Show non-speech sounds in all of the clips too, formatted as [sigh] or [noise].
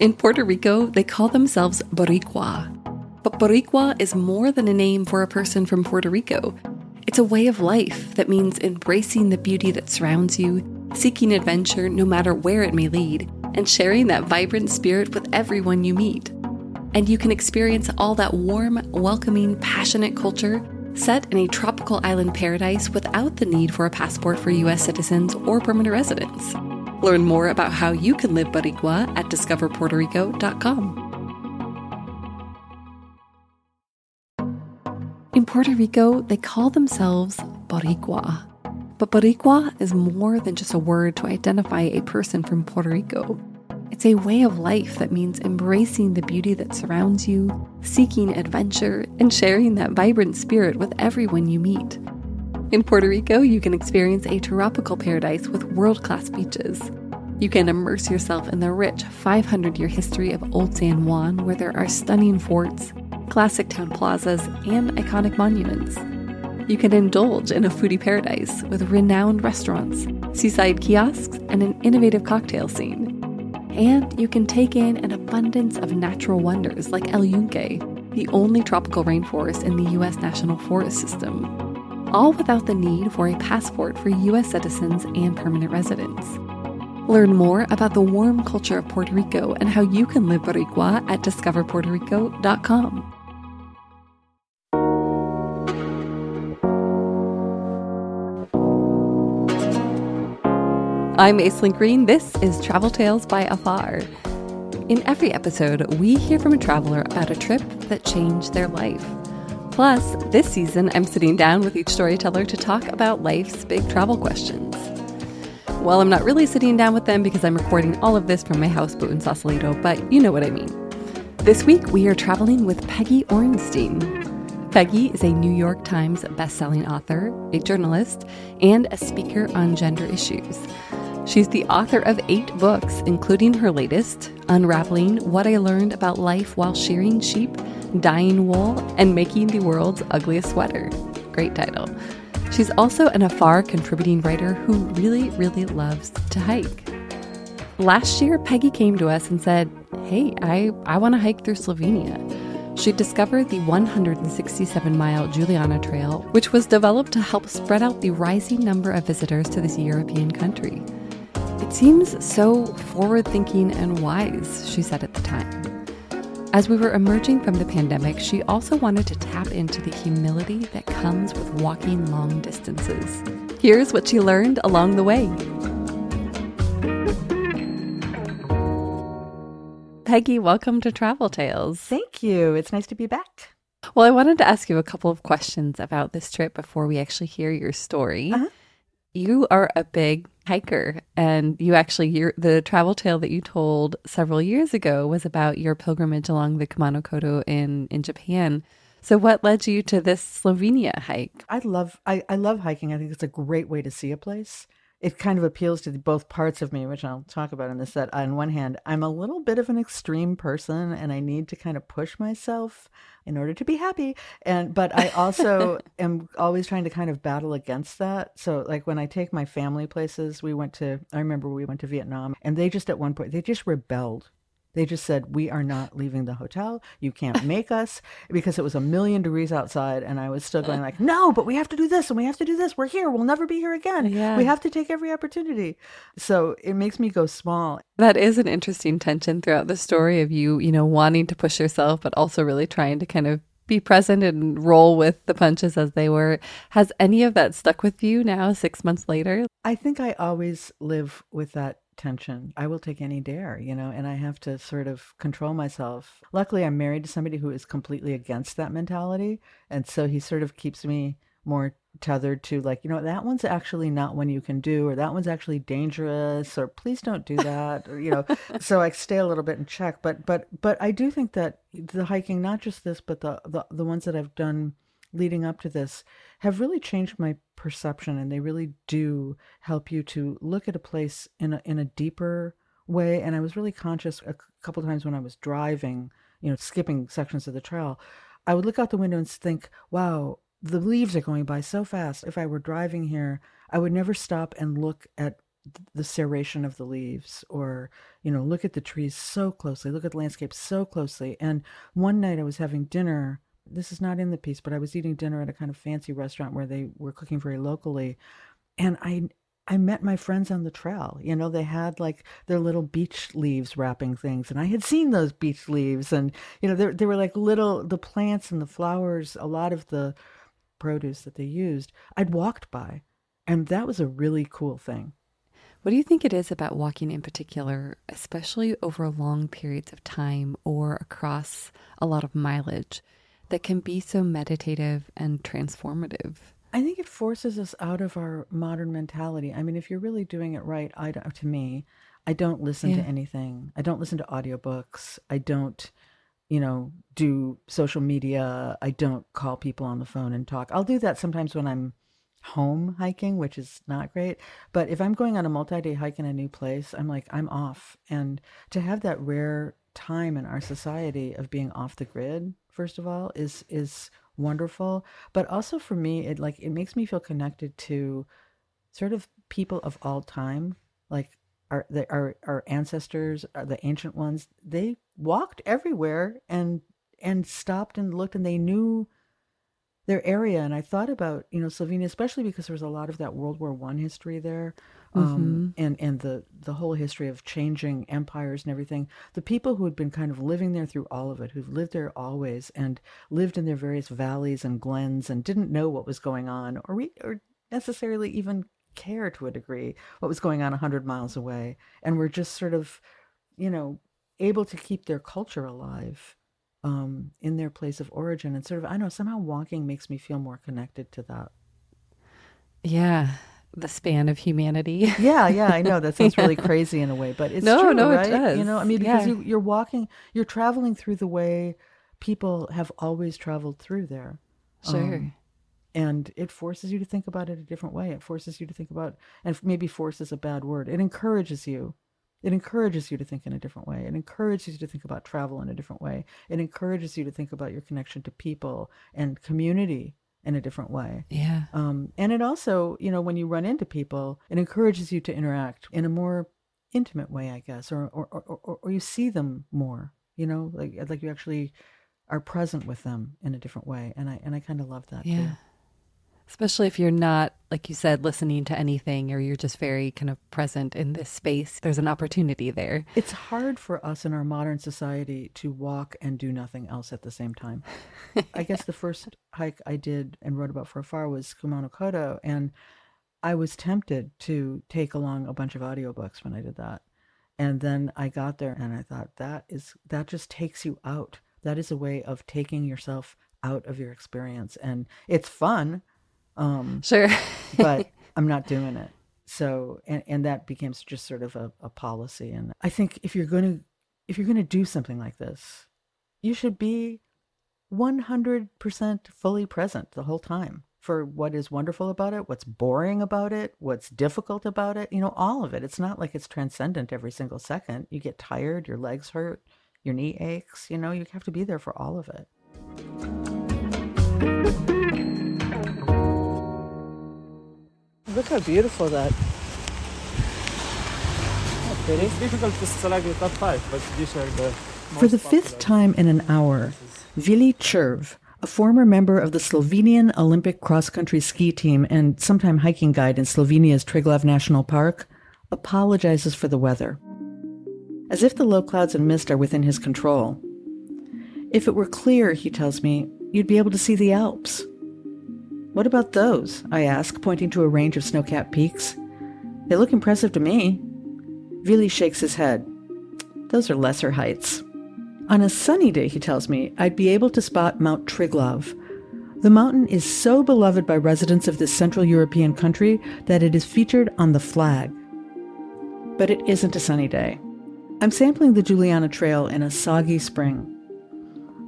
In Puerto Rico, they call themselves Boricua. But Boricua is more than a name for a person from Puerto Rico. It's a way of life that means embracing the beauty that surrounds you, seeking adventure no matter where it may lead, and sharing that vibrant spirit with everyone you meet. And you can experience all that warm, welcoming, passionate culture set in a tropical island paradise without the need for a passport for US citizens or permanent residents. Learn more about how you can live Boricua at discoverpuertorico.com. In Puerto Rico, they call themselves Boricua. But Boricua is more than just a word to identify a person from Puerto Rico. It's a way of life that means embracing the beauty that surrounds you, seeking adventure, and sharing that vibrant spirit with everyone you meet. In Puerto Rico, you can experience a tropical paradise with world class beaches. You can immerse yourself in the rich 500 year history of Old San Juan, where there are stunning forts, classic town plazas, and iconic monuments. You can indulge in a foodie paradise with renowned restaurants, seaside kiosks, and an innovative cocktail scene. And you can take in an abundance of natural wonders like El Yunque, the only tropical rainforest in the U.S. National Forest System all without the need for a passport for U.S. citizens and permanent residents. Learn more about the warm culture of Puerto Rico and how you can live Boricua at discoverpuertorico.com. I'm Aislyn Greene. This is Travel Tales by Afar. In every episode, we hear from a traveler about a trip that changed their life. Plus, this season, I'm sitting down with each storyteller to talk about life's big travel questions. Well, I'm not really sitting down with them because I'm recording all of this from my houseboat in Sausalito, but you know what I mean. This week, we are traveling with Peggy Orenstein. Peggy is a New York Times bestselling author, a journalist, and a speaker on gender issues. She's the author of eight books, including her latest, Unraveling What I Learned About Life While Shearing Sheep Dyeing Wool, and Making the World's Ugliest Sweater. Great title. She's also an Afar contributing writer who really, really loves to hike. Last year, Peggy came to us and said, Hey, I, I want to hike through Slovenia. She discovered the 167 mile Juliana Trail, which was developed to help spread out the rising number of visitors to this European country. It seems so forward thinking and wise, she said at the time. As we were emerging from the pandemic, she also wanted to tap into the humility that comes with walking long distances. Here's what she learned along the way. Peggy, welcome to Travel Tales. Thank you. It's nice to be back. Well, I wanted to ask you a couple of questions about this trip before we actually hear your story. Uh-huh. You are a big hiker and you actually your the travel tale that you told several years ago was about your pilgrimage along the Kumano Kodo in in Japan. So what led you to this Slovenia hike? I love I, I love hiking. I think it's a great way to see a place it kind of appeals to both parts of me, which I'll talk about in this set. On one hand, I'm a little bit of an extreme person and I need to kind of push myself in order to be happy. And but I also [laughs] am always trying to kind of battle against that. So like when I take my family places, we went to I remember we went to Vietnam and they just at one point they just rebelled they just said, We are not leaving the hotel. You can't make us [laughs] because it was a million degrees outside. And I was still going, like, No, but we have to do this and we have to do this. We're here. We'll never be here again. Yeah. We have to take every opportunity. So it makes me go small. That is an interesting tension throughout the story of you, you know, wanting to push yourself, but also really trying to kind of be present and roll with the punches as they were. Has any of that stuck with you now, six months later? I think I always live with that tension. I will take any dare, you know, and I have to sort of control myself. Luckily, I'm married to somebody who is completely against that mentality. And so he sort of keeps me more tethered to like you know that one's actually not one you can do or that one's actually dangerous or please don't do that or you know [laughs] so i stay a little bit in check but but but i do think that the hiking not just this but the the, the ones that i've done leading up to this have really changed my perception and they really do help you to look at a place in a, in a deeper way and i was really conscious a couple times when i was driving you know skipping sections of the trail i would look out the window and think wow the leaves are going by so fast. If i were driving here i would never stop and look at the serration of the leaves or you know look at the trees so closely look at the landscape so closely. And one night i was having dinner this is not in the piece but i was eating dinner at a kind of fancy restaurant where they were cooking very locally and i I met my friends on the trail. You know, they had like their little beech leaves wrapping things, and I had seen those beech leaves, and you know, they they were like little the plants and the flowers, a lot of the produce that they used. I'd walked by, and that was a really cool thing. What do you think it is about walking in particular, especially over long periods of time or across a lot of mileage, that can be so meditative and transformative? I think it forces us out of our modern mentality. I mean, if you're really doing it right, I to me, I don't listen yeah. to anything. I don't listen to audiobooks. I don't, you know, do social media. I don't call people on the phone and talk. I'll do that sometimes when I'm home hiking, which is not great. But if I'm going on a multi-day hike in a new place, I'm like I'm off. And to have that rare time in our society of being off the grid, first of all, is is wonderful but also for me it like it makes me feel connected to sort of people of all time like our the, our our ancestors uh, the ancient ones. They walked everywhere and and stopped and looked and they knew their area and i thought about you know slovenia especially because there was a lot of that world war one history there um, mm-hmm. and and the the whole history of changing empires and everything the people who had been kind of living there through all of it who've lived there always and lived in their various valleys and glens and didn't know what was going on or re- or necessarily even care to a degree what was going on a 100 miles away and were just sort of you know able to keep their culture alive um, in their place of origin. And sort of, I know, somehow walking makes me feel more connected to that. Yeah. The span of humanity. [laughs] yeah, yeah, I know that sounds really [laughs] crazy in a way, but it's no, true, no, right? it does. You know, I mean, because yeah. you, you're walking, you're traveling through the way people have always traveled through there. Sure. Um, and it forces you to think about it a different way. It forces you to think about, and maybe force is a bad word. It encourages you it encourages you to think in a different way. It encourages you to think about travel in a different way. It encourages you to think about your connection to people and community in a different way. Yeah. Um, and it also, you know, when you run into people, it encourages you to interact in a more intimate way, I guess, or or, or, or, or you see them more, you know, like like you actually are present with them in a different way. And I and I kind of love that yeah. too especially if you're not like you said listening to anything or you're just very kind of present in this space there's an opportunity there. It's hard for us in our modern society to walk and do nothing else at the same time. I guess the first hike i did and wrote about for afar was kumano kodo and i was tempted to take along a bunch of audiobooks when i did that. And then i got there and i thought that is that just takes you out. That is a way of taking yourself out of your experience. And it's fun um, sure. but [laughs] I'm not doing it. So, and, and that became just sort of a, a policy. And I think if you're going to, if you're going to do something like this, you should be 100% fully present the whole time for what is wonderful about it, what's boring about it, what's difficult about it, you know, all of it. It's not like it's transcendent every single second. You get tired, your legs hurt, your knee aches, you know, you have to be there for all of it. Look how beautiful that. Pretty. It's difficult to select the top five, but these are the. For the fifth time in an hour, Vili Cherv, a former member of the Slovenian Olympic cross country ski team and sometime hiking guide in Slovenia's Triglav National Park, apologizes for the weather. As if the low clouds and mist are within his control. If it were clear, he tells me, you'd be able to see the Alps. What about those? I ask, pointing to a range of snow capped peaks. They look impressive to me. Vili shakes his head. Those are lesser heights. On a sunny day, he tells me, I'd be able to spot Mount Triglav. The mountain is so beloved by residents of this Central European country that it is featured on the flag. But it isn't a sunny day. I'm sampling the Juliana Trail in a soggy spring.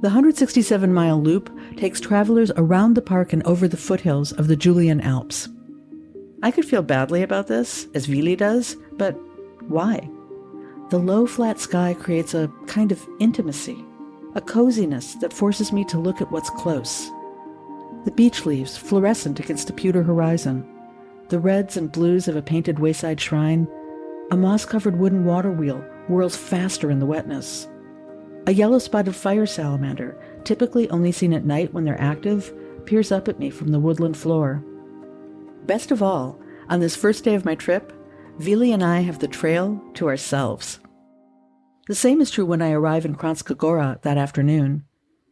The 167 mile loop takes travelers around the park and over the foothills of the Julian Alps. I could feel badly about this, as Vili does, but why? The low, flat sky creates a kind of intimacy, a coziness that forces me to look at what's close. The beech leaves, fluorescent against the pewter horizon, the reds and blues of a painted wayside shrine, a moss covered wooden water wheel whirls faster in the wetness. A yellow spotted fire salamander, typically only seen at night when they're active, peers up at me from the woodland floor. Best of all, on this first day of my trip, Vili and I have the trail to ourselves. The same is true when I arrive in Kranjska Gora that afternoon.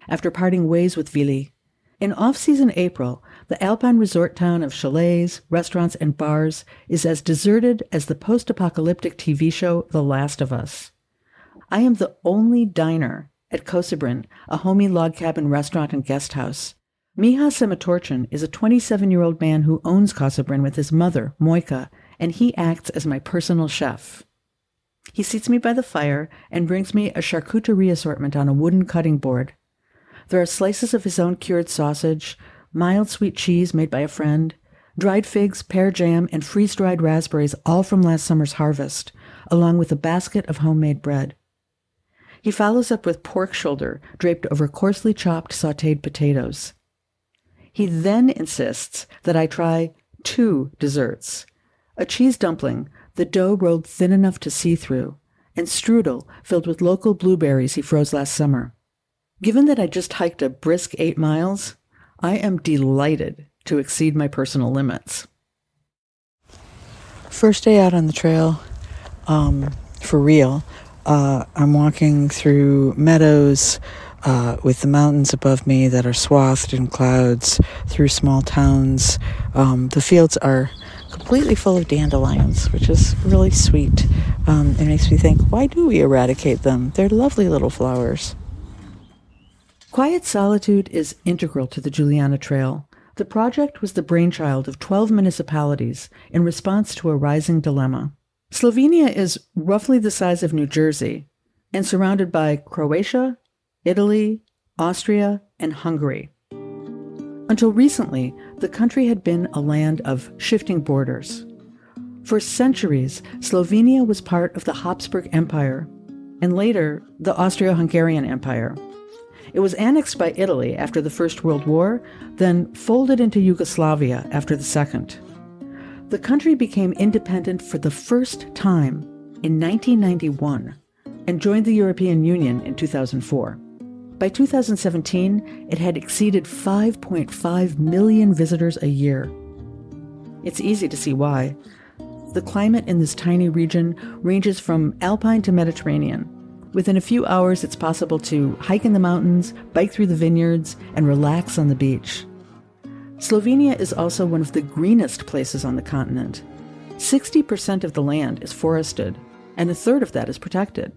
After parting ways with Vili, in off season April, the alpine resort town of chalets, restaurants, and bars is as deserted as the post apocalyptic TV show The Last of Us. I am the only diner at Kosebrin, a homey log cabin restaurant and guest house. Miha Sematorchin is a 27 year old man who owns Kosebrin with his mother, Moika, and he acts as my personal chef. He seats me by the fire and brings me a charcuterie assortment on a wooden cutting board. There are slices of his own cured sausage, mild sweet cheese made by a friend, dried figs, pear jam, and freeze dried raspberries, all from last summer's harvest, along with a basket of homemade bread. He follows up with pork shoulder draped over coarsely chopped sauteed potatoes. He then insists that I try two desserts a cheese dumpling, the dough rolled thin enough to see through, and strudel filled with local blueberries he froze last summer. Given that I just hiked a brisk eight miles, I am delighted to exceed my personal limits. First day out on the trail, um, for real. Uh, I'm walking through meadows uh, with the mountains above me that are swathed in clouds, through small towns. Um, the fields are completely full of dandelions, which is really sweet. Um, it makes me think, why do we eradicate them? They're lovely little flowers. Quiet solitude is integral to the Juliana Trail. The project was the brainchild of 12 municipalities in response to a rising dilemma. Slovenia is roughly the size of New Jersey and surrounded by Croatia, Italy, Austria, and Hungary. Until recently, the country had been a land of shifting borders. For centuries, Slovenia was part of the Habsburg Empire, and later, the Austro Hungarian Empire. It was annexed by Italy after the First World War, then folded into Yugoslavia after the Second. The country became independent for the first time in 1991 and joined the European Union in 2004. By 2017, it had exceeded 5.5 million visitors a year. It's easy to see why. The climate in this tiny region ranges from alpine to Mediterranean, Within a few hours, it's possible to hike in the mountains, bike through the vineyards, and relax on the beach. Slovenia is also one of the greenest places on the continent. 60% of the land is forested, and a third of that is protected.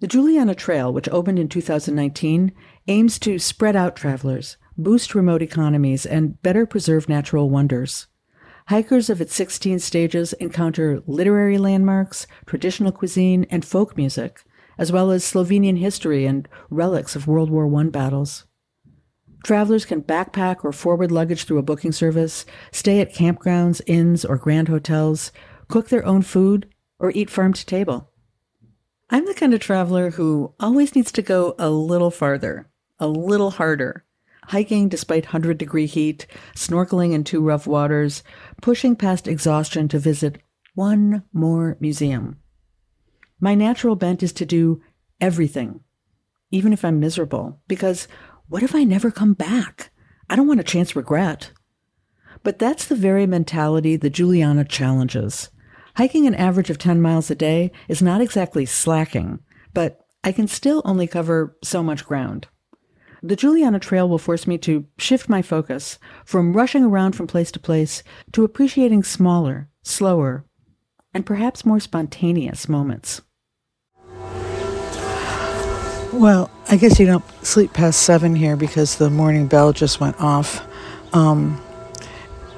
The Juliana Trail, which opened in 2019, aims to spread out travelers, boost remote economies, and better preserve natural wonders. Hikers of its 16 stages encounter literary landmarks, traditional cuisine, and folk music, as well as Slovenian history and relics of World War I battles. Travelers can backpack or forward luggage through a booking service, stay at campgrounds, inns, or grand hotels, cook their own food, or eat farm to table. I'm the kind of traveler who always needs to go a little farther, a little harder, hiking despite 100 degree heat, snorkeling in too rough waters, pushing past exhaustion to visit one more museum. My natural bent is to do everything, even if I'm miserable, because what if I never come back? I don't want to chance regret. But that's the very mentality the Juliana challenges. Hiking an average of 10 miles a day is not exactly slacking, but I can still only cover so much ground. The Juliana Trail will force me to shift my focus from rushing around from place to place to appreciating smaller, slower, and perhaps more spontaneous moments. Well, I guess you don't sleep past seven here because the morning bell just went off. Um,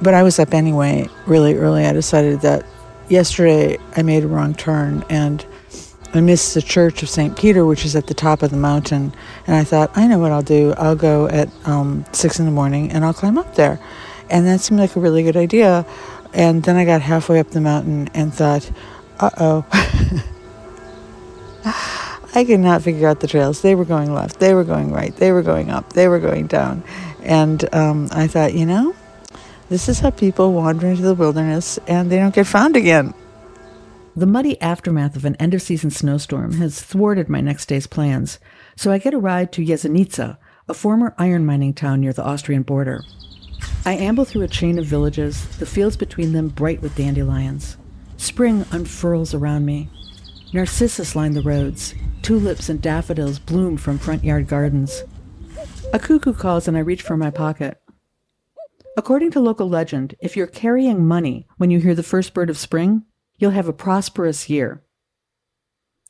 but I was up anyway, really early. I decided that yesterday I made a wrong turn and I missed the church of St. Peter, which is at the top of the mountain. And I thought, I know what I'll do. I'll go at um, six in the morning and I'll climb up there. And that seemed like a really good idea. And then I got halfway up the mountain and thought, uh oh. [laughs] I could not figure out the trails. They were going left, they were going right, they were going up, they were going down. And um, I thought, you know, This is how people wander into the wilderness and they don't get found again. The muddy aftermath of an end of season snowstorm has thwarted my next day's plans, so I get a ride to Jesenice, a former iron mining town near the Austrian border. I amble through a chain of villages, the fields between them bright with dandelions. Spring unfurls around me. Narcissus line the roads. Tulips and daffodils bloom from front yard gardens. A cuckoo calls and I reach for my pocket. According to local legend, if you're carrying money when you hear the first bird of spring, you'll have a prosperous year.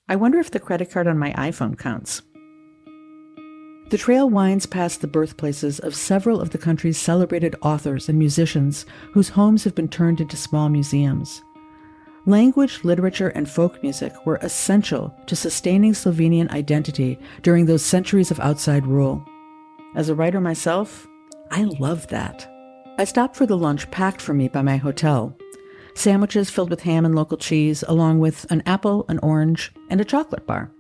I wonder if the credit card on my iPhone counts. The trail winds past the birthplaces of several of the country's celebrated authors and musicians whose homes have been turned into small museums. Language, literature, and folk music were essential to sustaining Slovenian identity during those centuries of outside rule. As a writer myself, I love that. I stopped for the lunch packed for me by my hotel. Sandwiches filled with ham and local cheese, along with an apple, an orange, and a chocolate bar.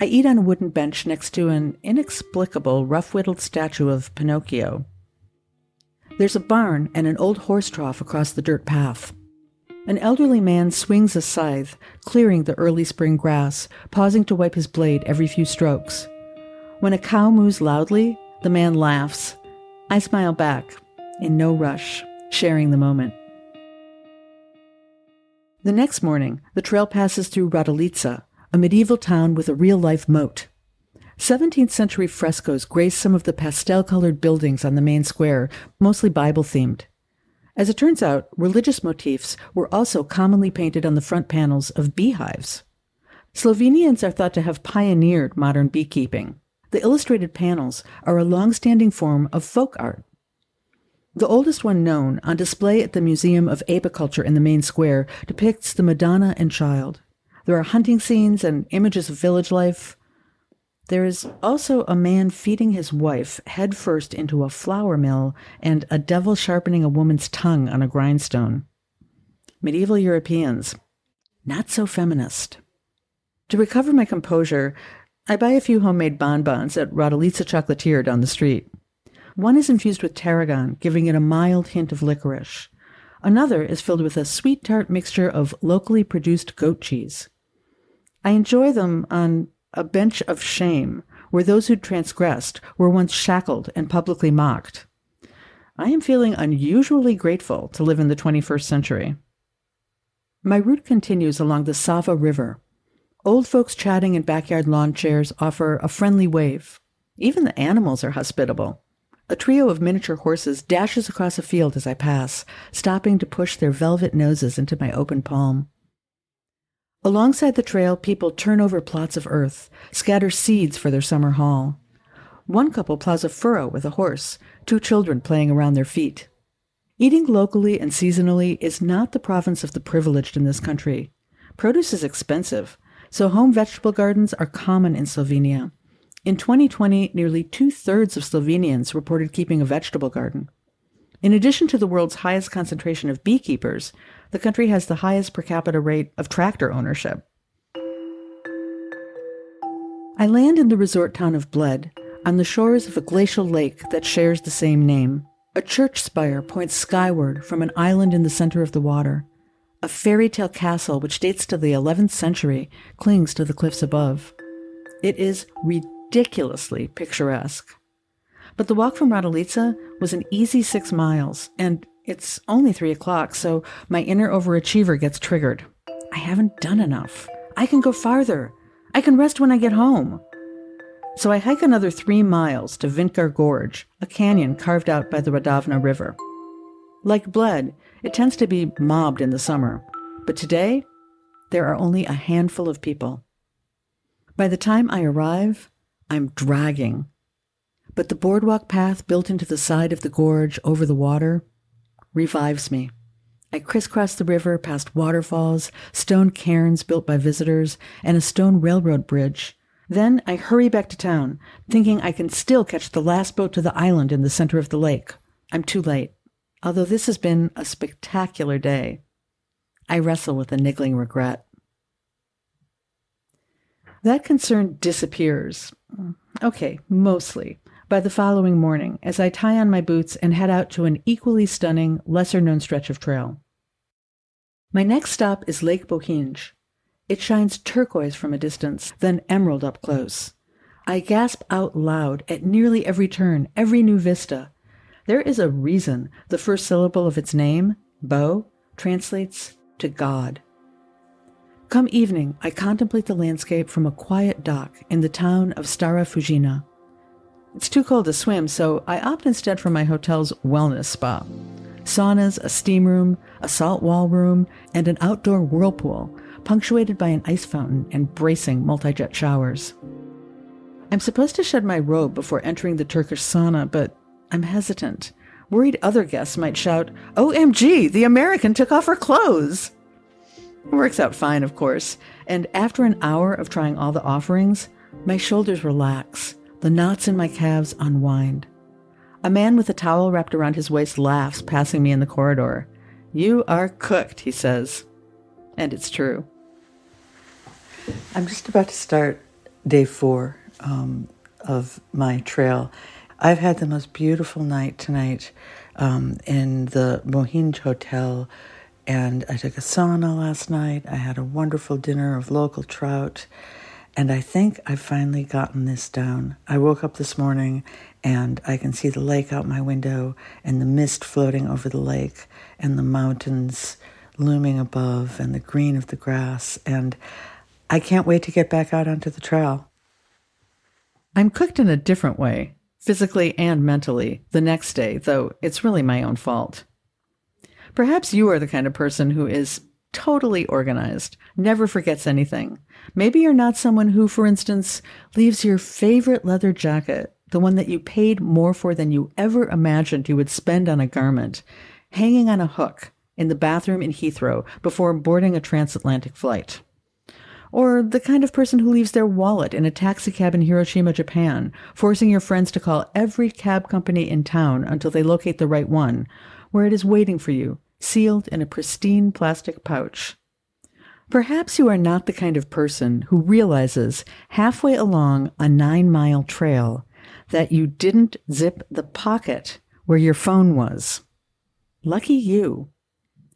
I eat on a wooden bench next to an inexplicable, rough whittled statue of Pinocchio. There's a barn and an old horse trough across the dirt path. An elderly man swings a scythe, clearing the early spring grass, pausing to wipe his blade every few strokes. When a cow moos loudly, the man laughs. I smile back, in no rush, sharing the moment. The next morning, the trail passes through Radovljica, a medieval town with a real life moat. 17th century frescoes grace some of the pastel colored buildings on the main square, mostly Bible themed. As it turns out, religious motifs were also commonly painted on the front panels of beehives. Slovenians are thought to have pioneered modern beekeeping. The illustrated panels are a long standing form of folk art. The oldest one known, on display at the Museum of Apiculture in the main square, depicts the Madonna and Child. There are hunting scenes and images of village life. There is also a man feeding his wife headfirst into a flour mill and a devil sharpening a woman's tongue on a grindstone. Medieval Europeans, not so feminist. To recover my composure, I buy a few homemade bonbons at Radovljica Chocolatier down the street. One is infused with tarragon, giving it a mild hint of licorice. Another is filled with a sweet tart mixture of locally produced goat cheese. I enjoy them on a bench of shame, where those who transgressed were once shackled and publicly mocked. I am feeling unusually grateful to live in the 21st century. My route continues along the Sava River. Old folks chatting in backyard lawn chairs offer a friendly wave. Even the animals are hospitable. A trio of miniature horses dashes across a field as I pass, stopping to push their velvet noses into my open palm. Alongside the trail, people turn over plots of earth, scatter seeds for their summer haul. One couple plows a furrow with a horse, two children playing around their feet. Eating locally and seasonally is not the province of the privileged in this country. Produce is expensive, so home vegetable gardens are common in Slovenia. In 2020, nearly two thirds of Slovenians reported keeping a vegetable garden. In addition to the world's highest concentration of beekeepers, the country has the highest per capita rate of tractor ownership. I land in the resort town of Bled, on the shores of a glacial lake that shares the same name. A church spire points skyward from an island in the center of the water. A fairy tale castle which dates to the 11th century clings to the cliffs above. It is ridiculously picturesque. But the walk from Radovljica was an easy six miles, and it's only three o'clock, so my inner overachiever gets triggered. I haven't done enough. I can go farther. I can rest when I get home. So I hike another three miles to Vintgar Gorge, a canyon carved out by the Radovna River. Like Bled, it tends to be mobbed in the summer, but today there are only a handful of people. By the time I arrive, I'm dragging. But the boardwalk path built into the side of the gorge over the water revives me. I crisscross the river past waterfalls, stone cairns built by visitors, and a stone railroad bridge. Then I hurry back to town, thinking I can still catch the last boat to the island in the center of the lake. I'm too late. Although this has been a spectacular day, I wrestle with a niggling regret. That concern disappears. Mm, okay, mostly by the following morning as I tie on my boots and head out to an equally stunning, lesser known stretch of trail. My next stop is Lake Bohinj. It shines turquoise from a distance, then emerald up close. I gasp out loud at nearly every turn, every new vista. There is a reason the first syllable of its name, Bo, translates to God. Come evening, I contemplate the landscape from a quiet dock in the town of Stara Fužina. It's too cold to swim, so I opt instead for my hotel's wellness spa. Saunas, a steam room, a salt wall room, and an outdoor whirlpool, punctuated by an ice fountain and bracing multi jet showers. I'm supposed to shed my robe before entering the Turkish sauna, but I'm hesitant, worried other guests might shout, OMG, the American took off her clothes! It works out fine, of course, and after an hour of trying all the offerings, my shoulders relax, the knots in my calves unwind. A man with a towel wrapped around his waist laughs, passing me in the corridor. You are cooked, he says. And it's true. I'm just about to start day four um, of my trail. I've had the most beautiful night tonight um, in the Bohinj Hotel and I took a sauna last night. I had a wonderful dinner of local trout. And I think I've finally gotten this down. I woke up this morning and I can see the lake out my window and the mist floating over the lake and the mountains looming above and the green of the grass. And I can't wait to get back out onto the trail. I'm cooked in a different way, physically and mentally, the next day, though it's really my own fault. Perhaps you are the kind of person who is totally organized, never forgets anything. Maybe you're not someone who, for instance, leaves your favorite leather jacket, the one that you paid more for than you ever imagined you would spend on a garment, hanging on a hook in the bathroom in Heathrow before boarding a transatlantic flight. Or the kind of person who leaves their wallet in a taxicab in Hiroshima, Japan, forcing your friends to call every cab company in town until they locate the right one, where it is waiting for you, sealed in a pristine plastic pouch. Perhaps you are not the kind of person who realizes halfway along a nine mile trail that you didn't zip the pocket where your phone was. Lucky you.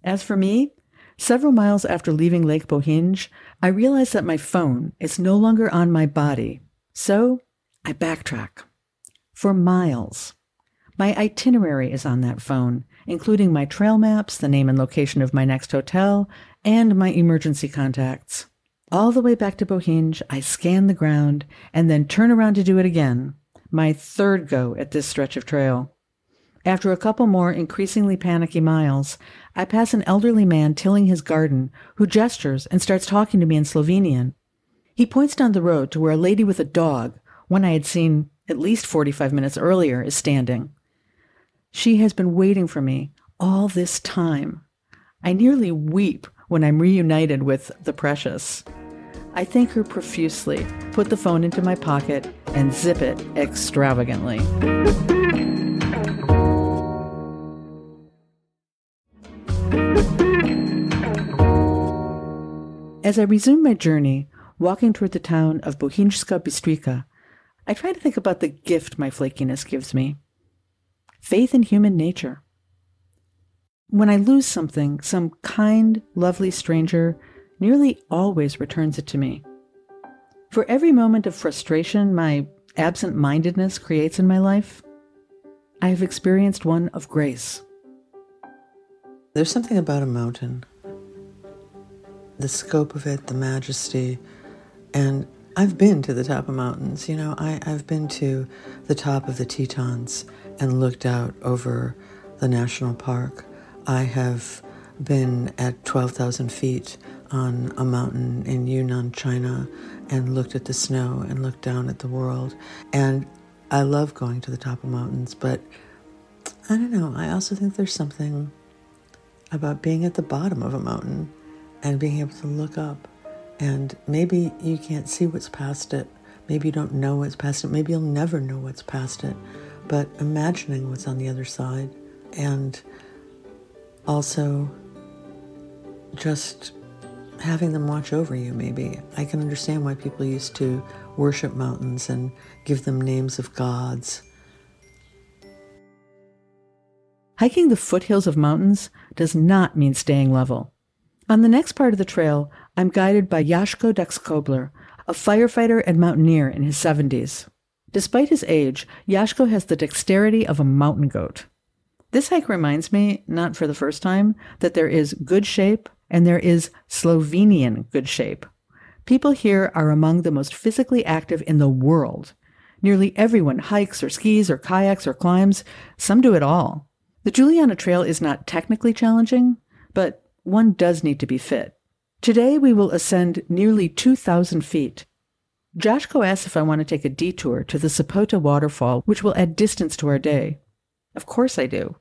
As for me, several miles after leaving Lake Bohinj, I realized that my phone is no longer on my body. So I backtrack. For miles. My itinerary is on that phone, including my trail maps, the name and location of my next hotel, and my emergency contacts. All the way back to Bohinj, I scan the ground and then turn around to do it again, my third go at this stretch of trail. After a couple more increasingly panicky miles, I pass an elderly man tilling his garden who gestures and starts talking to me in Slovenian. He points down the road to where a lady with a dog, one I had seen at least 45 minutes earlier, is standing. She has been waiting for me all this time. I nearly weep when I'm reunited with the precious. I thank her profusely, put the phone into my pocket, and zip it extravagantly. As I resume my journey, walking toward the town of Bohinjska Bistrica, I try to think about the gift my flakiness gives me faith in human nature. When I lose something, some kind, lovely stranger nearly always returns it to me. For every moment of frustration my absent mindedness creates in my life, I have experienced one of grace. There's something about a mountain, the scope of it, the majesty, and I've been to the top of mountains. You know, I, I've been to the top of the Tetons and looked out over the national park. I have been at 12,000 feet on a mountain in Yunnan, China, and looked at the snow and looked down at the world. And I love going to the top of mountains, but I don't know. I also think there's something about being at the bottom of a mountain and being able to look up. And maybe you can't see what's past it. Maybe you don't know what's past it. Maybe you'll never know what's past it but imagining what's on the other side and also just having them watch over you, maybe. I can understand why people used to worship mountains and give them names of gods Hiking the foothills of mountains does not mean staying level. On the next part of the trail, I'm guided by Yashko Dexkobler, a firefighter and mountaineer in his 70s. Despite his age, Yashko has the dexterity of a mountain goat. This hike reminds me, not for the first time, that there is good shape and there is Slovenian good shape. People here are among the most physically active in the world. Nearly everyone hikes or skis or kayaks or climbs. Some do it all. The Juliana Trail is not technically challenging, but one does need to be fit. Today we will ascend nearly 2,000 feet. Joshko asks if I want to take a detour to the Sapota waterfall, which will add distance to our day. Of course I do.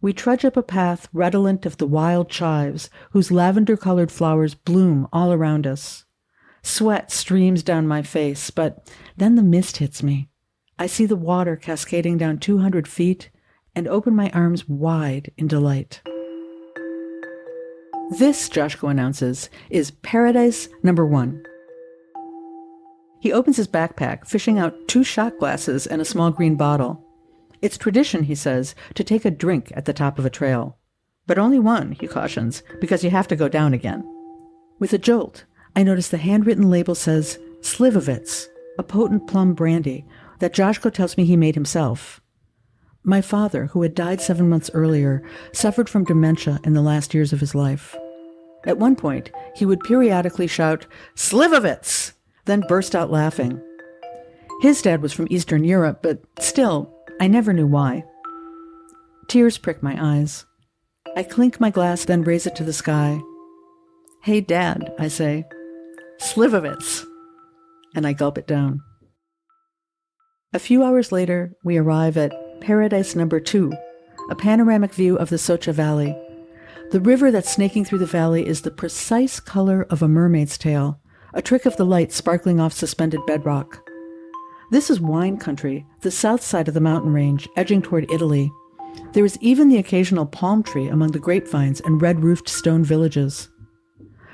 We trudge up a path redolent of the wild chives, whose lavender colored flowers bloom all around us. Sweat streams down my face, but then the mist hits me. I see the water cascading down 200 feet and open my arms wide in delight. This, Joshko announces, is paradise number one. He opens his backpack, fishing out two shot glasses and a small green bottle. It's tradition, he says, to take a drink at the top of a trail. But only one, he cautions, because you have to go down again. With a jolt, I notice the handwritten label says Slivovitz, a potent plum brandy that Joshko tells me he made himself. My father, who had died seven months earlier, suffered from dementia in the last years of his life. At one point, he would periodically shout, Slivovitz! then burst out laughing. His dad was from Eastern Europe, but still, I never knew why. Tears prick my eyes. I clink my glass, then raise it to the sky. Hey, Dad, I say. Slivovitz. And I gulp it down. A few hours later, we arrive at Paradise Number Two, a panoramic view of the Socha Valley. The river that's snaking through the valley is the precise color of a mermaid's tail, a trick of the light sparkling off suspended bedrock. This is wine country, the south side of the mountain range, edging toward Italy. There is even the occasional palm tree among the grapevines and red roofed stone villages.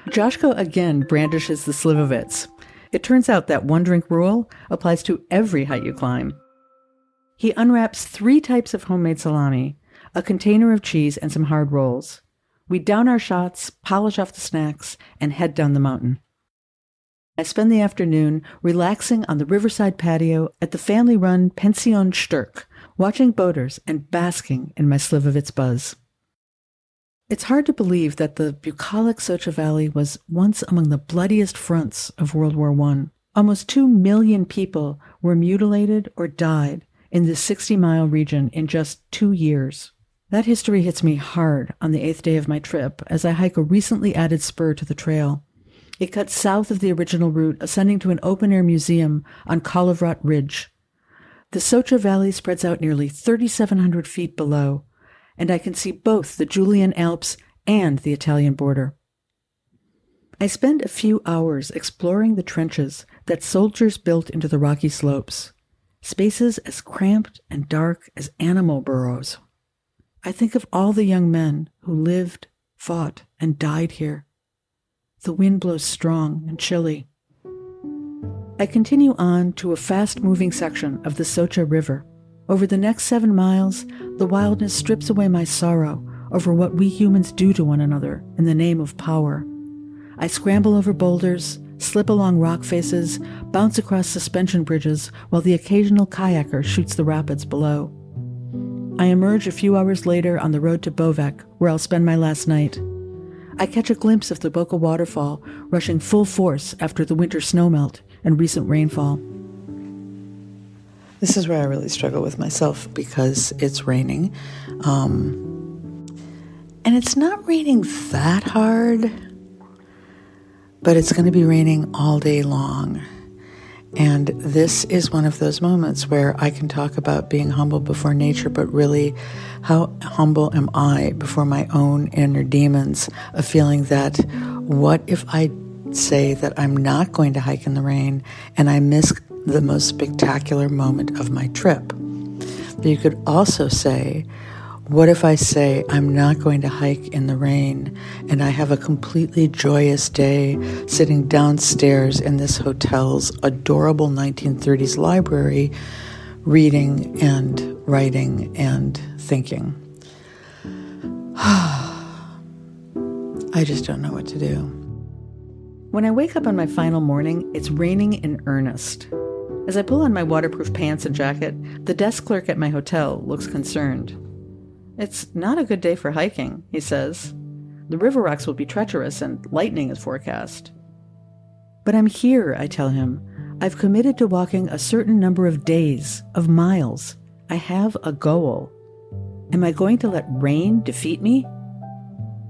Joshko again brandishes the Slivovitz. It turns out that one drink rule applies to every height you climb. He unwraps three types of homemade salami, a container of cheese, and some hard rolls. We down our shots, polish off the snacks, and head down the mountain. I spend the afternoon relaxing on the riverside patio at the family run Pension Sturk, watching boaters and basking in my Slivovitz buzz. It's hard to believe that the bucolic Socha Valley was once among the bloodiest fronts of World War I. Almost two million people were mutilated or died in this 60 mile region in just two years. That history hits me hard on the eighth day of my trip as I hike a recently added spur to the trail. It cuts south of the original route, ascending to an open air museum on Kolovrat Ridge. The Socha Valley spreads out nearly 3,700 feet below, and I can see both the Julian Alps and the Italian border. I spend a few hours exploring the trenches that soldiers built into the rocky slopes, spaces as cramped and dark as animal burrows. I think of all the young men who lived, fought, and died here. The wind blows strong and chilly. I continue on to a fast moving section of the Socha River. Over the next seven miles, the wildness strips away my sorrow over what we humans do to one another in the name of power. I scramble over boulders, slip along rock faces, bounce across suspension bridges while the occasional kayaker shoots the rapids below. I emerge a few hours later on the road to Bovec, where I'll spend my last night. I catch a glimpse of the Boka waterfall rushing full force after the winter snowmelt and recent rainfall. This is where I really struggle with myself because it's raining. Um, and it's not raining that hard, but it's going to be raining all day long. And this is one of those moments where I can talk about being humble before nature, but really, how humble am I before my own inner demons of feeling that what if I say that I'm not going to hike in the rain and I miss the most spectacular moment of my trip? But you could also say, what if I say I'm not going to hike in the rain and I have a completely joyous day sitting downstairs in this hotel's adorable 1930s library, reading and writing and thinking? [sighs] I just don't know what to do. When I wake up on my final morning, it's raining in earnest. As I pull on my waterproof pants and jacket, the desk clerk at my hotel looks concerned. It's not a good day for hiking, he says. The river rocks will be treacherous and lightning is forecast. But I'm here, I tell him. I've committed to walking a certain number of days, of miles. I have a goal. Am I going to let rain defeat me?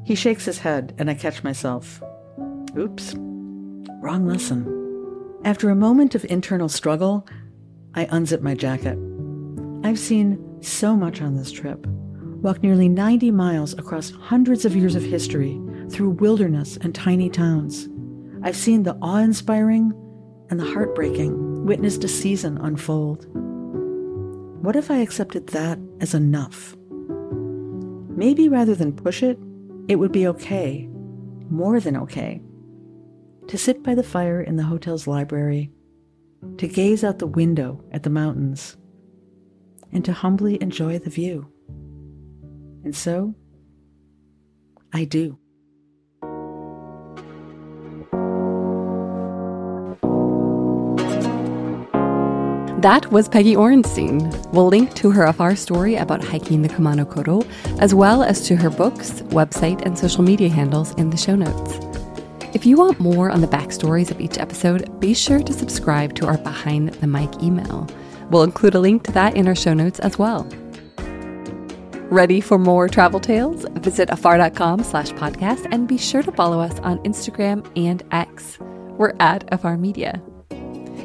He shakes his head, and I catch myself. Oops, wrong lesson. After a moment of internal struggle, I unzip my jacket. I've seen so much on this trip. Walked nearly 90 miles across hundreds of years of history through wilderness and tiny towns. I've seen the awe inspiring and the heartbreaking, witnessed a season unfold. What if I accepted that as enough? Maybe rather than push it, it would be okay, more than okay, to sit by the fire in the hotel's library, to gaze out the window at the mountains, and to humbly enjoy the view. And so, I do. That was Peggy Orenstein. We'll link to her Afar story about hiking the Kumano Kodo, as well as to her books, website, and social media handles in the show notes. If you want more on the backstories of each episode, be sure to subscribe to our Behind the Mic email. We'll include a link to that in our show notes as well. Ready for more travel tales? Visit afar.com slash podcast and be sure to follow us on Instagram and X. We're at Afar Media.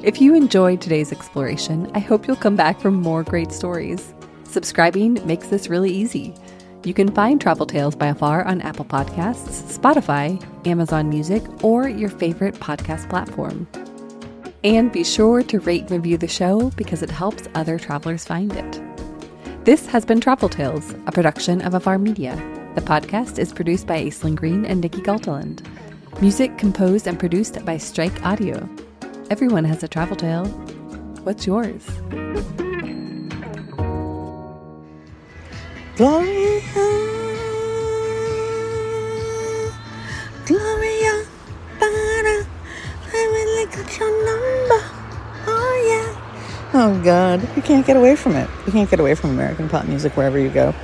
If you enjoyed today's exploration, I hope you'll come back for more great stories. Subscribing makes this really easy. You can find Travel Tales by Afar on Apple Podcasts, Spotify, Amazon Music, or your favorite podcast platform. And be sure to rate and review the show because it helps other travelers find it. This has been Travel Tales, a production of Afar Media. The podcast is produced by Aislyn Greene and Nikki Galteland. Music composed and produced by Strike Audio. Everyone has a travel tale. What's yours? Gloria, Gloria, I really got your number. Oh yeah. Oh God, you can't get away from it. You can't get away from American pop music wherever you go.